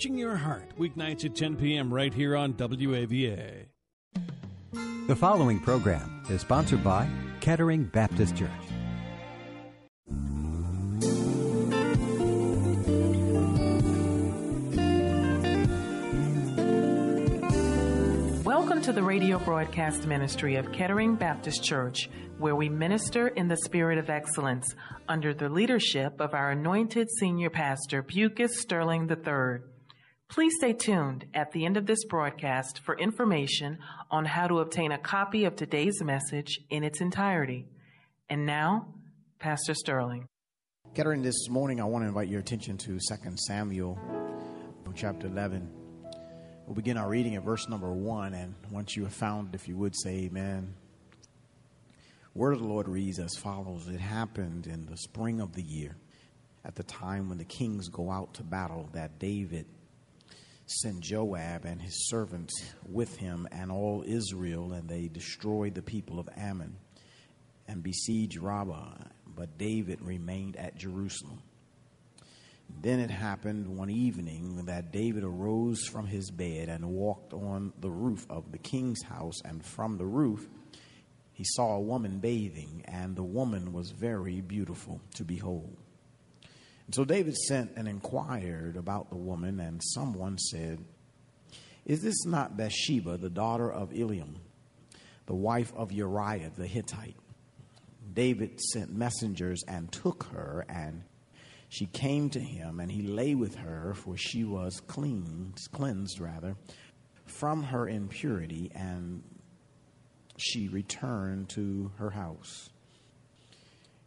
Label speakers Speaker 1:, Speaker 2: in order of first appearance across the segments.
Speaker 1: Reaching your heart, weeknights at 10 p.m. right here on WAVA.
Speaker 2: The following program is sponsored by Kettering Baptist Church.
Speaker 3: Welcome to the radio broadcast ministry of Kettering Baptist Church, where we minister in the spirit of excellence under the leadership of our anointed senior pastor, Bucus Sterling III. Please stay tuned at the end of this broadcast for information on how to obtain a copy of today's message in its entirety. And now, Pastor Sterling.
Speaker 4: Kettering, this morning I want to invite your attention to 2 Samuel chapter 11. We'll begin our reading at verse number 1, and once you have found, it, if you would say amen. Word of the Lord reads as follows It happened in the spring of the year, at the time when the kings go out to battle, that David sent Joab and his servants with him and all Israel, and they destroyed the people of Ammon and besieged Rabbah. But David remained at Jerusalem. Then it happened one evening that David arose from his bed and walked on the roof of the king's house, and from the roof he saw a woman bathing, and the woman was very beautiful to behold. So David sent and inquired about the woman, and someone said, Is this not Bathsheba, the daughter of Eliam, the wife of Uriah the Hittite? David sent messengers and took her, and she came to him, and he lay with her, for she was cleansed, cleansed rather, from her impurity, and she returned to her house.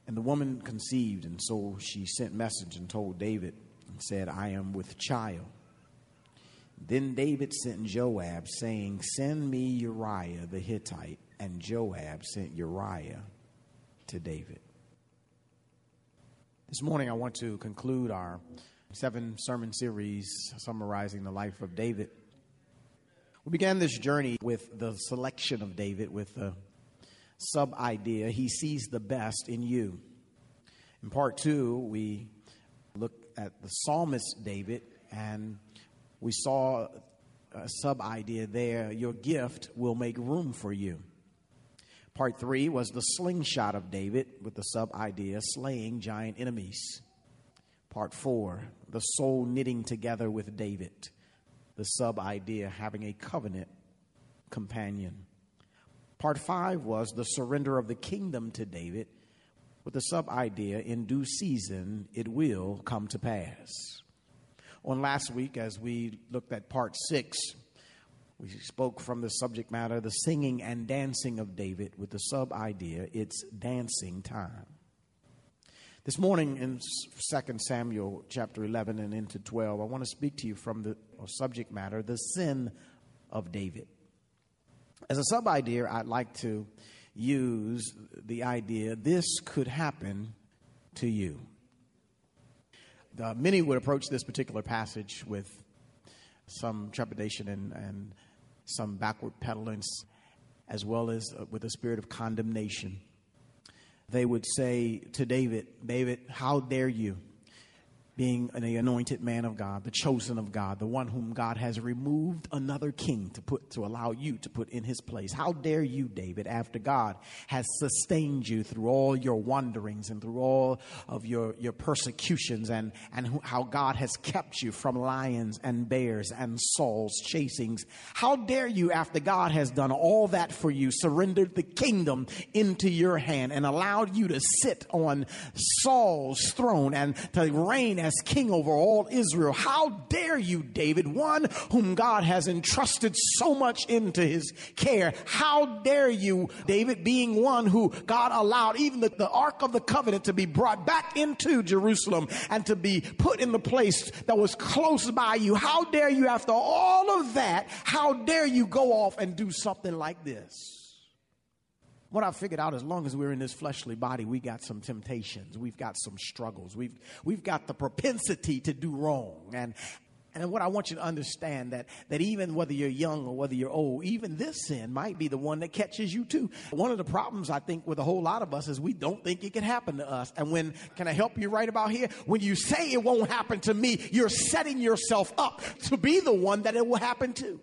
Speaker 4: And the woman conceived, and so she sent message and told David and said, I am with child. Then David sent Joab, saying, Send me Uriah the Hittite. And Joab sent Uriah to David. This morning, I want to conclude our seven sermon series summarizing the life of David. We began this journey with the selection of David, with the sub idea He sees the best in you. In part two, we looked at the psalmist David, and we saw a sub idea there your gift will make room for you. Part three was the slingshot of David with the sub idea slaying giant enemies. Part four, the soul knitting together with David, the sub idea having a covenant companion. Part five was the surrender of the kingdom to David with the sub idea in due season it will come to pass. On last week, as we looked at part six, we spoke from the subject matter, the singing and dancing of David, with the sub idea, it's dancing time. This morning in 2 Samuel chapter 11 and into 12, I want to speak to you from the subject matter, the sin of David. As a sub idea, I'd like to use the idea this could happen to you. Uh, many would approach this particular passage with some trepidation and, and some backward pedalings, as well as uh, with a spirit of condemnation. They would say to David, David, how dare you? Being an anointed man of God, the chosen of God, the one whom God has removed another king to put to allow you to put in his place. How dare you, David, after God has sustained you through all your wanderings and through all of your, your persecutions and, and how God has kept you from lions and bears and Saul's chasings. How dare you, after God has done all that for you, surrendered the kingdom into your hand and allowed you to sit on Saul's throne and to reign as king over all Israel. How dare you, David, one whom God has entrusted so much into his care? How dare you, David, being one who God allowed even the, the Ark of the Covenant to be brought back into Jerusalem and to be put in the place that was close by you? How dare you, after all of that, how dare you go off and do something like this? What I figured out as long as we're in this fleshly body, we got some temptations, we've got some struggles, we've we've got the propensity to do wrong. And and what I want you to understand that that even whether you're young or whether you're old, even this sin might be the one that catches you too. One of the problems I think with a whole lot of us is we don't think it can happen to us. And when can I help you right about here? When you say it won't happen to me, you're setting yourself up to be the one that it will happen to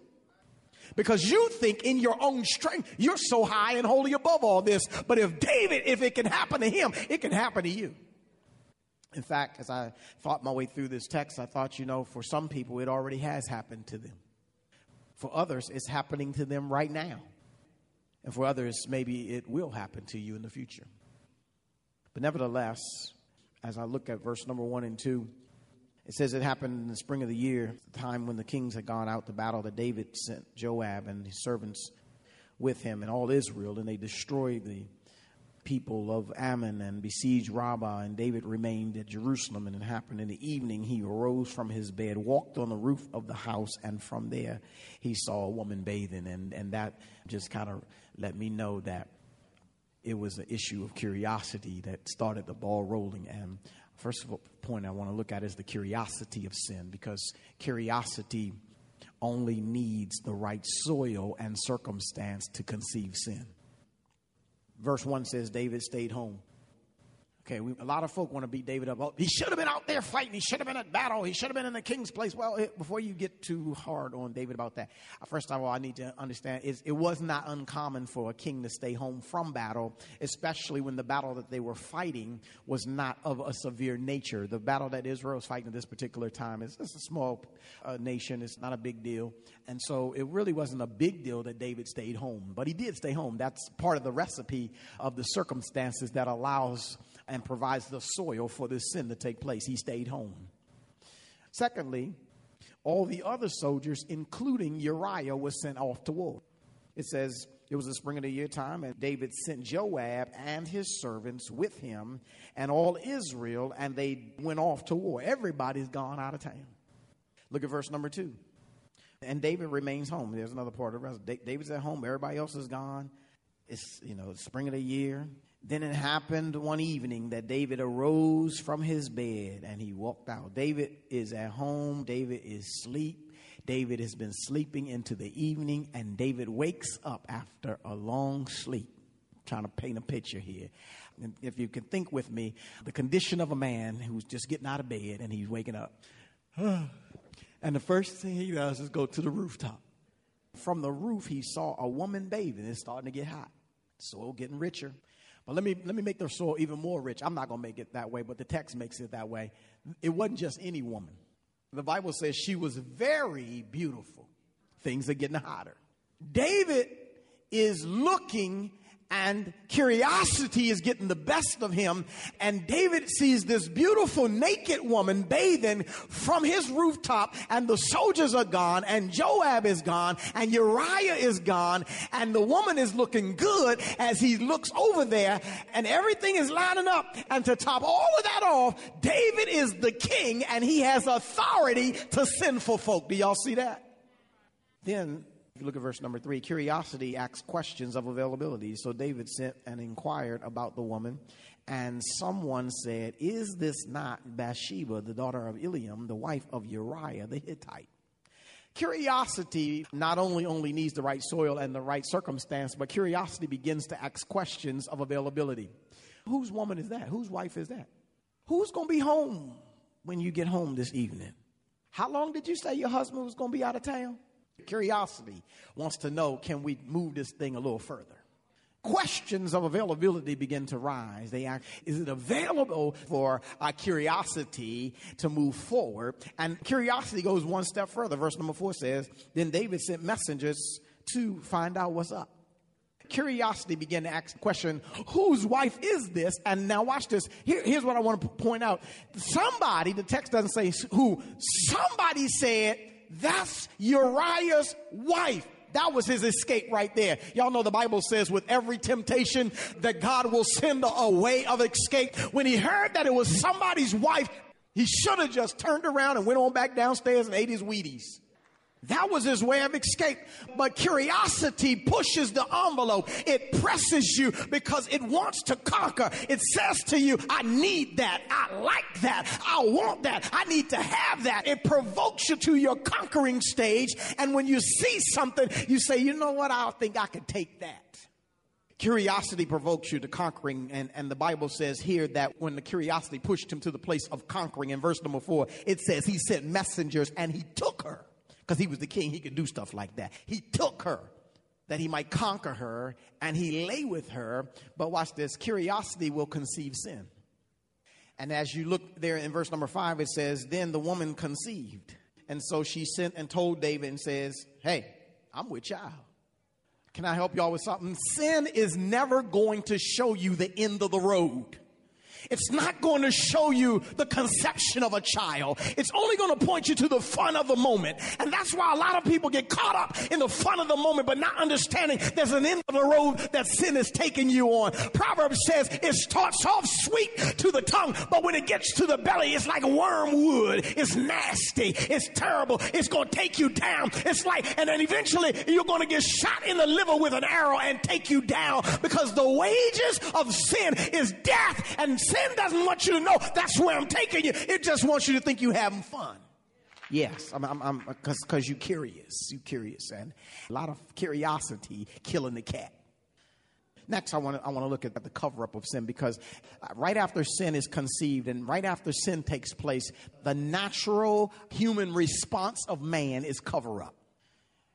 Speaker 4: because you think in your own strength you're so high and holy above all this. But if David, if it can happen to him, it can happen to you. In fact, as I thought my way through this text, I thought, you know, for some people it already has happened to them. For others, it's happening to them right now. And for others, maybe it will happen to you in the future. But nevertheless, as I look at verse number one and two, it says it happened in the spring of the year, the time when the kings had gone out to battle, that David sent Joab and his servants with him and all Israel, and they destroyed the people of Ammon and besieged Rabbah. And David remained at Jerusalem. And it happened in the evening, he arose from his bed, walked on the roof of the house, and from there he saw a woman bathing. And, and that just kind of let me know that it was an issue of curiosity that started the ball rolling. And First of all, point I want to look at is the curiosity of sin because curiosity only needs the right soil and circumstance to conceive sin. Verse 1 says David stayed home. Okay, we, a lot of folk want to beat David up. Oh, he should have been out there fighting. He should have been at battle. He should have been in the king's place. Well, it, before you get too hard on David about that, uh, first of all, I need to understand it was not uncommon for a king to stay home from battle, especially when the battle that they were fighting was not of a severe nature. The battle that Israel was fighting at this particular time is it's a small uh, nation. It's not a big deal, and so it really wasn't a big deal that David stayed home. But he did stay home. That's part of the recipe of the circumstances that allows and provides the soil for this sin to take place. He stayed home. Secondly, all the other soldiers, including Uriah, was sent off to war. It says it was the spring of the year time, and David sent Joab and his servants with him and all Israel, and they went off to war. Everybody's gone out of town. Look at verse number two. And David remains home. There's another part of the rest. David's at home. Everybody else is gone. It's you know spring of the year. Then it happened one evening that David arose from his bed and he walked out. David is at home, David is asleep. David has been sleeping into the evening, and David wakes up after a long sleep. I'm trying to paint a picture here. And if you can think with me, the condition of a man who's just getting out of bed and he's waking up. and the first thing he does is go to the rooftop. From the roof, he saw a woman bathing. It's starting to get hot. Soil getting richer. But let me, let me make their soil even more rich. I'm not going to make it that way, but the text makes it that way. It wasn't just any woman. The Bible says she was very beautiful. Things are getting hotter. David is looking and curiosity is getting the best of him. And David sees this beautiful naked woman bathing from his rooftop, and the soldiers are gone, and Joab is gone, and Uriah is gone, and the woman is looking good as he looks over there, and everything is lining up. And to top all of that off, David is the king, and he has authority to sinful folk. Do y'all see that? Then you look at verse number three, curiosity asks questions of availability. So David sent and inquired about the woman, and someone said, Is this not Bathsheba, the daughter of Eliam, the wife of Uriah the Hittite? Curiosity not only only needs the right soil and the right circumstance, but curiosity begins to ask questions of availability. Whose woman is that? Whose wife is that? Who's going to be home when you get home this evening? How long did you say your husband was going to be out of town? Curiosity wants to know can we move this thing a little further? Questions of availability begin to rise. They ask, is it available for our curiosity to move forward? And curiosity goes one step further. Verse number four says, Then David sent messengers to find out what's up. curiosity began to ask the question, whose wife is this? And now watch this. Here, here's what I want to point out. Somebody, the text doesn't say who, somebody said, that's Uriah's wife. That was his escape right there. Y'all know the Bible says with every temptation that God will send a way of escape. When he heard that it was somebody's wife, he should have just turned around and went on back downstairs and ate his Wheaties. That was his way of escape. But curiosity pushes the envelope. It presses you because it wants to conquer. It says to you, I need that. I like that. I want that. I need to have that. It provokes you to your conquering stage. And when you see something, you say, you know what? I think I can take that. Curiosity provokes you to conquering, and, and the Bible says here that when the curiosity pushed him to the place of conquering, in verse number four, it says he sent messengers and he took her because he was the king. He could do stuff like that. He took her that he might conquer her and he lay with her. But watch this curiosity will conceive sin. And as you look there in verse number five, it says, Then the woman conceived. And so she sent and told David and says, Hey, I'm with child. Can I help y'all with something? Sin is never going to show you the end of the road. It's not going to show you the conception of a child. It's only going to point you to the fun of the moment. And that's why a lot of people get caught up in the fun of the moment, but not understanding there's an end of the road that sin is taking you on. Proverbs says it starts off sweet to the tongue, but when it gets to the belly, it's like wormwood. It's nasty. It's terrible. It's going to take you down. It's like, and then eventually you're going to get shot in the liver with an arrow and take you down because the wages of sin is death and sin doesn't want you to know that's where I'm taking you. It just wants you to think you're having fun. Yes, I'm, I'm, I'm cause, you're curious. You're curious. And a lot of curiosity killing the cat. Next, I want to I want to look at the cover up of sin because uh, right after sin is conceived and right after sin takes place, the natural human response of man is cover up.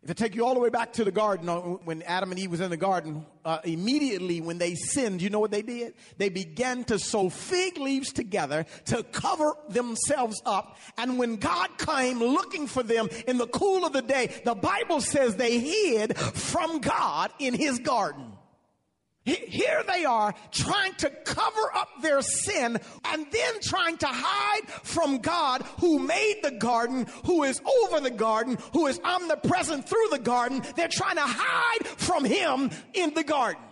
Speaker 4: If I take you all the way back to the garden, uh, when Adam and Eve was in the garden, uh, immediately when they sinned, you know what they did? They began to sew fig leaves together to cover themselves up. And when God came looking for them in the cool of the day, the Bible says they hid from God in his garden. Here they are trying to cover up their sin and then trying to hide from God who made the garden, who is over the garden, who is omnipresent through the garden. They're trying to hide from Him in the garden.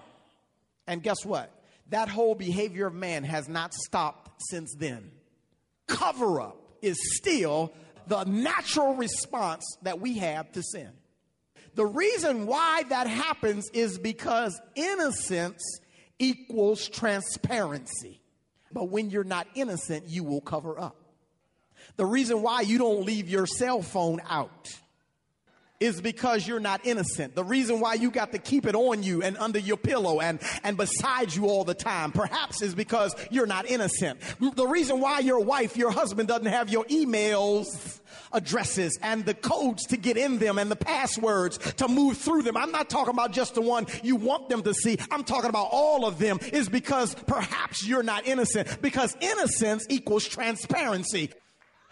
Speaker 4: And guess what? That whole behavior of man has not stopped since then. Cover up is still the natural response that we have to sin. The reason why that happens is because innocence equals transparency. But when you're not innocent, you will cover up. The reason why you don't leave your cell phone out is because you're not innocent. The reason why you got to keep it on you and under your pillow and, and beside you all the time, perhaps is because you're not innocent. The reason why your wife, your husband doesn't have your emails addresses and the codes to get in them and the passwords to move through them. I'm not talking about just the one you want them to see. I'm talking about all of them is because perhaps you're not innocent because innocence equals transparency.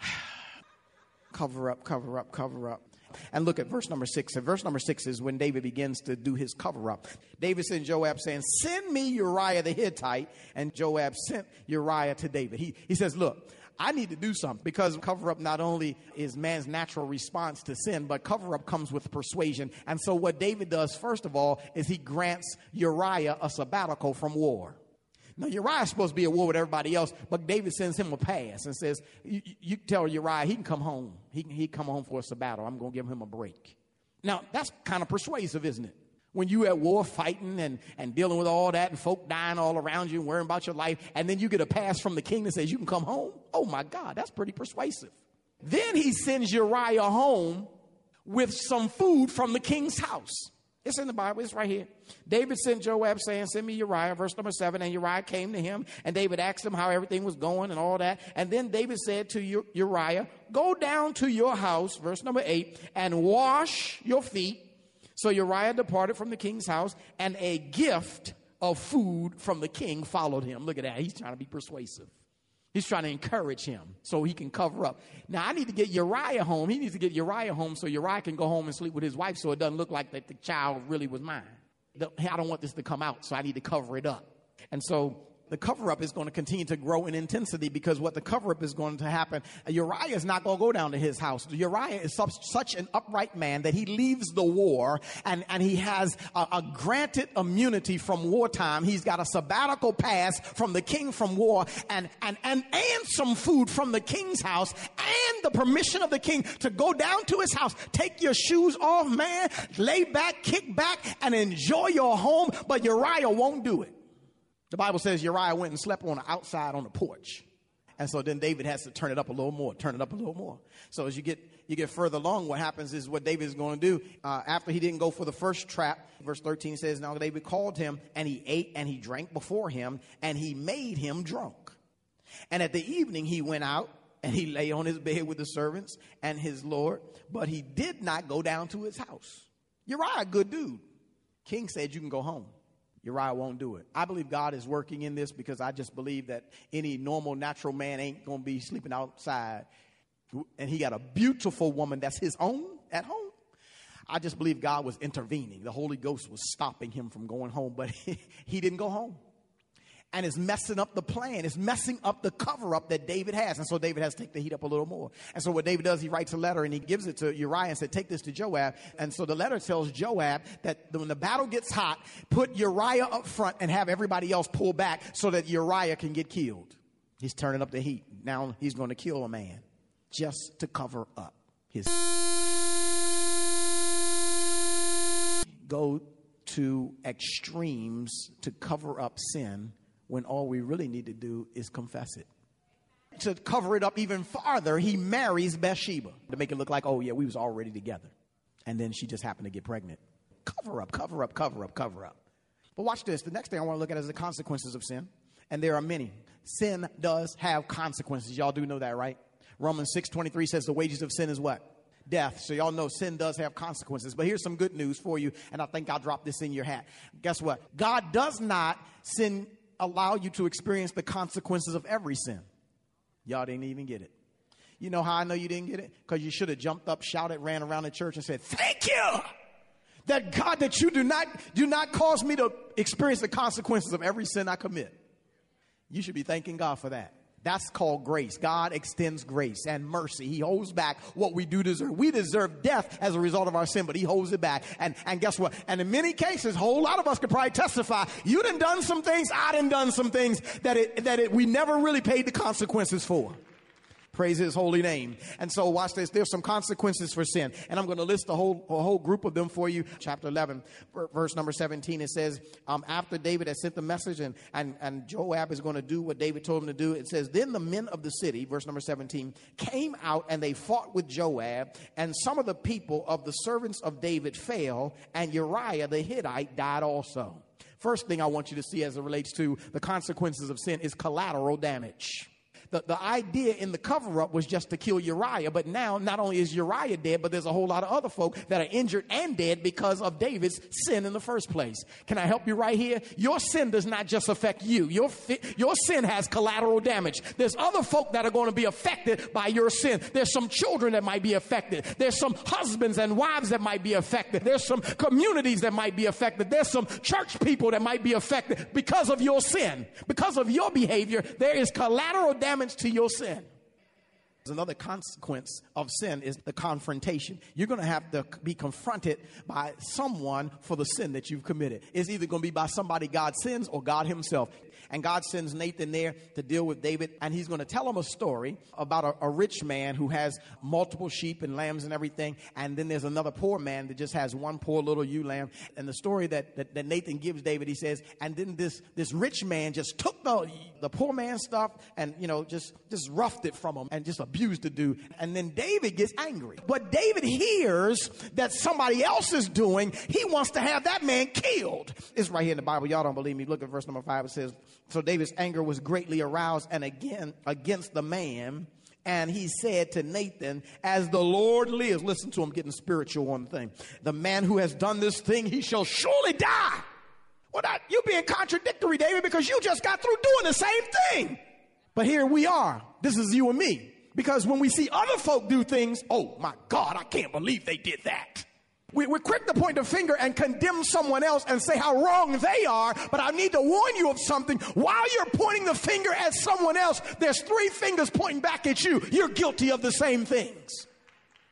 Speaker 4: cover up, cover up, cover up. And look at verse number six. And verse number six is when David begins to do his cover up. David sent Joab saying, Send me Uriah the Hittite. And Joab sent Uriah to David. He, he says, Look, I need to do something because cover up not only is man's natural response to sin, but cover up comes with persuasion. And so, what David does, first of all, is he grants Uriah a sabbatical from war. Now, Uriah's supposed to be at war with everybody else, but David sends him a pass and says, You, tell Uriah he can come home. He can he come home for a sabbatical. I'm going to give him a break. Now, that's kind of persuasive, isn't it? when you at war fighting and, and dealing with all that and folk dying all around you and worrying about your life, and then you get a pass from the king that says you can come home. Oh my God, that's pretty persuasive. Then he sends Uriah home with some food from the king's house. It's in the Bible, it's right here. David sent Joab saying, Send me Uriah, verse number seven. And Uriah came to him, and David asked him how everything was going and all that. And then David said to Uriah, Go down to your house, verse number eight, and wash your feet so Uriah departed from the king's house, and a gift of food from the king followed him. Look at that. He's trying to be persuasive. He's trying to encourage him so he can cover up. Now, I need to get Uriah home. He needs to get Uriah home so Uriah can go home and sleep with his wife so it doesn't look like that the child really was mine. I don't want this to come out, so I need to cover it up. And so the cover up is going to continue to grow in intensity because what the cover up is going to happen, Uriah is not going to go down to his house. Uriah is such an upright man that he leaves the war and, and he has a, a granted immunity from wartime. He's got a sabbatical pass from the king from war and, and, and, and some food from the king's house and the permission of the king to go down to his house. Take your shoes off, man. Lay back, kick back and enjoy your home. But Uriah won't do it. The Bible says Uriah went and slept on the outside on the porch. And so then David has to turn it up a little more, turn it up a little more. So as you get you get further along, what happens is what David is going to do uh, after he didn't go for the first trap. Verse 13 says, "Now David called him, and he ate and he drank before him, and he made him drunk. And at the evening he went out and he lay on his bed with the servants and his lord, but he did not go down to his house. Uriah, good dude. King said, "You can go home." Uriah won't do it. I believe God is working in this because I just believe that any normal, natural man ain't going to be sleeping outside. And he got a beautiful woman that's his own at home. I just believe God was intervening. The Holy Ghost was stopping him from going home, but he, he didn't go home and is messing up the plan. It's messing up the cover up that David has. And so David has to take the heat up a little more. And so what David does, he writes a letter and he gives it to Uriah and said, take this to Joab. And so the letter tells Joab that when the battle gets hot, put Uriah up front and have everybody else pull back so that Uriah can get killed. He's turning up the heat. Now he's going to kill a man just to cover up his. Go to extremes to cover up sin when all we really need to do is confess it. To cover it up even farther, he marries Bathsheba to make it look like, oh, yeah, we was already together. And then she just happened to get pregnant. Cover up, cover up, cover up, cover up. But watch this. The next thing I want to look at is the consequences of sin. And there are many. Sin does have consequences. Y'all do know that, right? Romans 6 23 says the wages of sin is what? Death. So y'all know sin does have consequences. But here's some good news for you, and I think I'll drop this in your hat. Guess what? God does not send allow you to experience the consequences of every sin. Y'all didn't even get it. You know how I know you didn't get it? Because you should have jumped up, shouted, ran around the church, and said, Thank you! That God, that you do not do not cause me to experience the consequences of every sin I commit. You should be thanking God for that. That's called grace. God extends grace and mercy. He holds back what we do deserve. We deserve death as a result of our sin, but he holds it back. And, and guess what? And in many cases, a whole lot of us could probably testify, you done done some things, I done done some things that it, that it, we never really paid the consequences for. Praise his holy name. And so watch this. There's some consequences for sin. And I'm going to list a whole, a whole group of them for you. Chapter 11, verse number 17, it says, um, after David had sent the message and, and, and Joab is going to do what David told him to do, it says, then the men of the city, verse number 17, came out and they fought with Joab and some of the people of the servants of David fell and Uriah the Hittite died also. First thing I want you to see as it relates to the consequences of sin is collateral damage the, the idea in the cover up was just to kill Uriah, but now not only is Uriah dead, but there's a whole lot of other folk that are injured and dead because of David's sin in the first place. Can I help you right here? Your sin does not just affect you. Your, your sin has collateral damage. There's other folk that are going to be affected by your sin. There's some children that might be affected. There's some husbands and wives that might be affected. There's some communities that might be affected. There's some church people that might be affected because of your sin. Because of your behavior, there is collateral damage damage to your sin. Another consequence of sin is the confrontation. You're going to have to be confronted by someone for the sin that you've committed. It's either going to be by somebody God sends or God Himself. And God sends Nathan there to deal with David, and he's going to tell him a story about a, a, rich man who has multiple sheep and lambs and everything. And then there's another poor man that just has one poor little ewe lamb. And the story that, that, that Nathan gives David, he says, and then this, this rich man just took the, the poor man stuff and, you know, just, just roughed it from him and just abused the dude. And then David gets angry. But David hears that somebody else is doing, he wants to have that man killed. It's right here in the Bible. Y'all don't believe me. Look at verse number five. It says, so David's anger was greatly aroused and again against the man. And he said to Nathan, As the Lord lives, listen to him getting spiritual on the thing. The man who has done this thing, he shall surely die. Well, that, you being contradictory, David, because you just got through doing the same thing. But here we are. This is you and me. Because when we see other folk do things, oh my God, I can't believe they did that. We, we're quick to point the finger and condemn someone else and say how wrong they are, but I need to warn you of something. While you're pointing the finger at someone else, there's three fingers pointing back at you. You're guilty of the same things.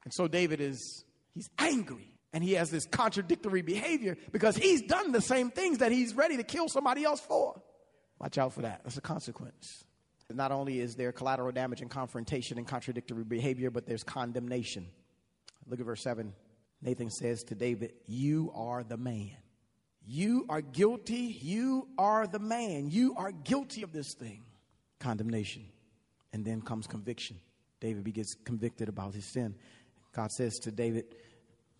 Speaker 4: And so David is, he's angry. And he has this contradictory behavior because he's done the same things that he's ready to kill somebody else for. Watch out for that. That's a consequence. Not only is there collateral damage and confrontation and contradictory behavior, but there's condemnation. Look at verse 7. Nathan says to David, You are the man. You are guilty. You are the man. You are guilty of this thing. Condemnation. And then comes conviction. David gets convicted about his sin. God says to David,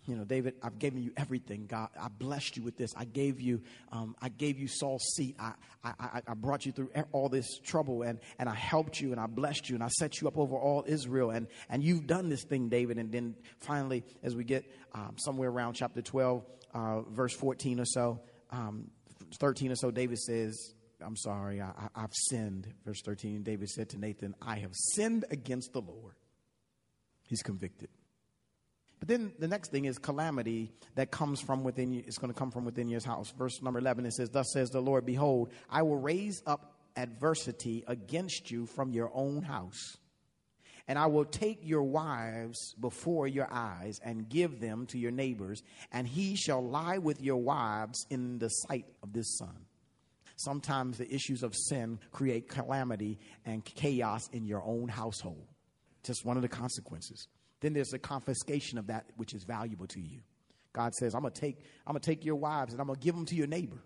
Speaker 4: you know, David, I've given you everything. God, I blessed you with this. I gave you, um, I gave you Saul's seat. I, I, I brought you through all this trouble, and and I helped you, and I blessed you, and I set you up over all Israel, and and you've done this thing, David. And then finally, as we get um, somewhere around chapter twelve, uh, verse fourteen or so, um, thirteen or so, David says, "I'm sorry, I, I've sinned." Verse thirteen, David said to Nathan, "I have sinned against the Lord." He's convicted. But then the next thing is calamity that comes from within you. It's going to come from within your house. Verse number 11, it says, Thus says the Lord, Behold, I will raise up adversity against you from your own house. And I will take your wives before your eyes and give them to your neighbors, and he shall lie with your wives in the sight of this son. Sometimes the issues of sin create calamity and chaos in your own household. Just one of the consequences then there's the confiscation of that which is valuable to you. God says, I'm going to take, I'm going to take your wives and I'm going to give them to your neighbor.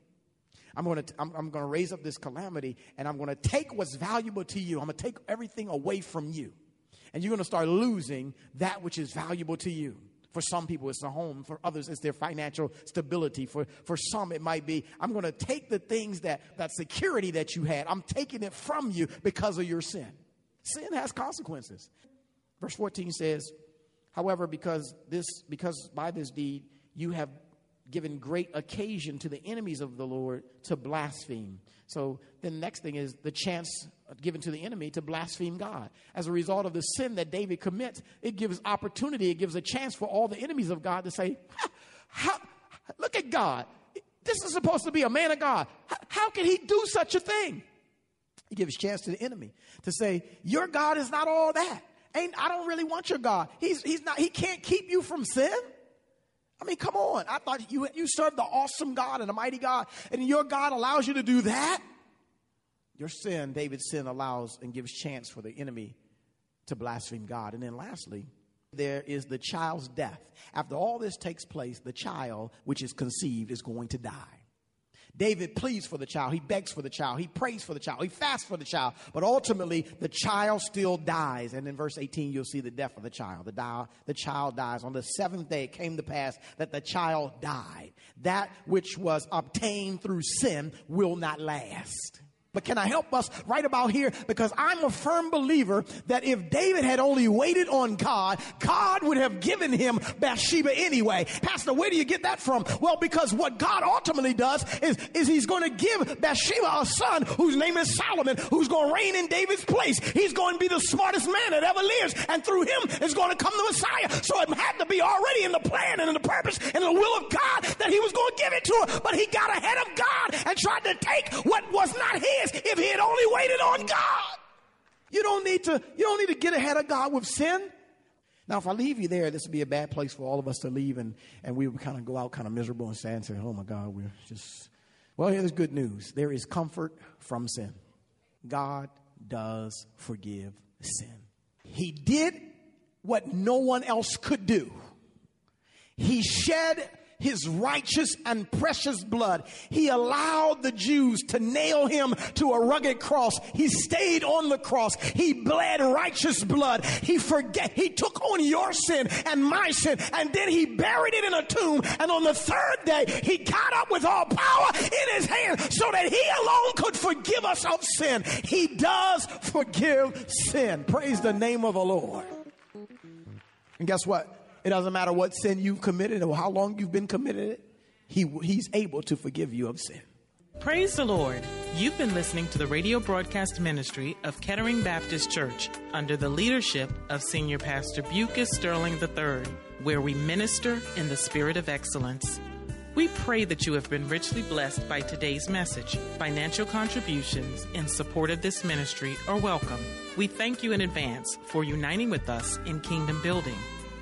Speaker 4: I'm going to, I'm, I'm going to raise up this calamity and I'm going to take what's valuable to you. I'm going to take everything away from you. And you're going to start losing that which is valuable to you. For some people, it's a home. For others, it's their financial stability. For, for some, it might be, I'm going to take the things that, that security that you had, I'm taking it from you because of your sin. Sin has consequences. Verse 14 says, However, because this because by this deed you have given great occasion to the enemies of the Lord to blaspheme. So the next thing is the chance given to the enemy to blaspheme God. As a result of the sin that David commits, it gives opportunity, it gives a chance for all the enemies of God to say, look at God. This is supposed to be a man of God. How, how can he do such a thing? He gives chance to the enemy to say, Your God is not all that ain't I don't really want your God. He's he's not he can't keep you from sin. I mean, come on. I thought you you serve the awesome God and the mighty God, and your God allows you to do that. Your sin, David's sin, allows and gives chance for the enemy to blaspheme God. And then lastly, there is the child's death. After all this takes place, the child which is conceived is going to die. David pleads for the child. He begs for the child. He prays for the child. He fasts for the child. But ultimately, the child still dies. And in verse 18, you'll see the death of the child. The, die, the child dies. On the seventh day, it came to pass that the child died. That which was obtained through sin will not last. But can I help us right about here? Because I'm a firm believer that if David had only waited on God, God would have given him Bathsheba anyway. Pastor, where do you get that from? Well, because what God ultimately does is, is he's going to give Bathsheba a son whose name is Solomon, who's going to reign in David's place. He's going to be the smartest man that ever lives. And through him is going to come the Messiah. So it had to be already in the plan and in the purpose and the will of God that he was going to give it to her. But he got ahead of God and tried to take what was not his if he had only waited on God. You don't need to, you don't need to get ahead of God with sin. Now, if I leave you there, this would be a bad place for all of us to leave, and, and we would kind of go out kind of miserable and sad and say, oh my God, we're just. Well, here's good news there is comfort from sin. God does forgive sin. He did what no one else could do. He shed his righteous and precious blood. He allowed the Jews to nail him to a rugged cross. He stayed on the cross. He bled righteous blood. He forget, he took on your sin and my sin and then he buried it in a tomb. And on the third day, he got up with all power in his hand so that he alone could forgive us of sin. He does forgive sin. Praise the name of the Lord. And guess what? It doesn't matter what sin you've committed or how long you've been committed it. He, he's able to forgive you of sin.
Speaker 3: Praise the Lord. You've been listening to the radio broadcast ministry of Kettering Baptist Church under the leadership of Senior Pastor Bucus Sterling III, where we minister in the spirit of excellence. We pray that you have been richly blessed by today's message. Financial contributions in support of this ministry are welcome. We thank you in advance for uniting with us in kingdom building.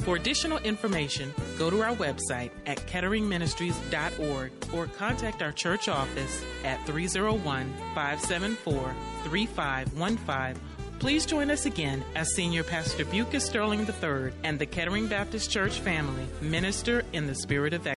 Speaker 3: For additional information, go to our website at ketteringministries.org or contact our church office at 301 574 3515 Please join us again as Senior Pastor Bucus Sterling III and the Kettering Baptist Church family minister in the spirit of
Speaker 5: Three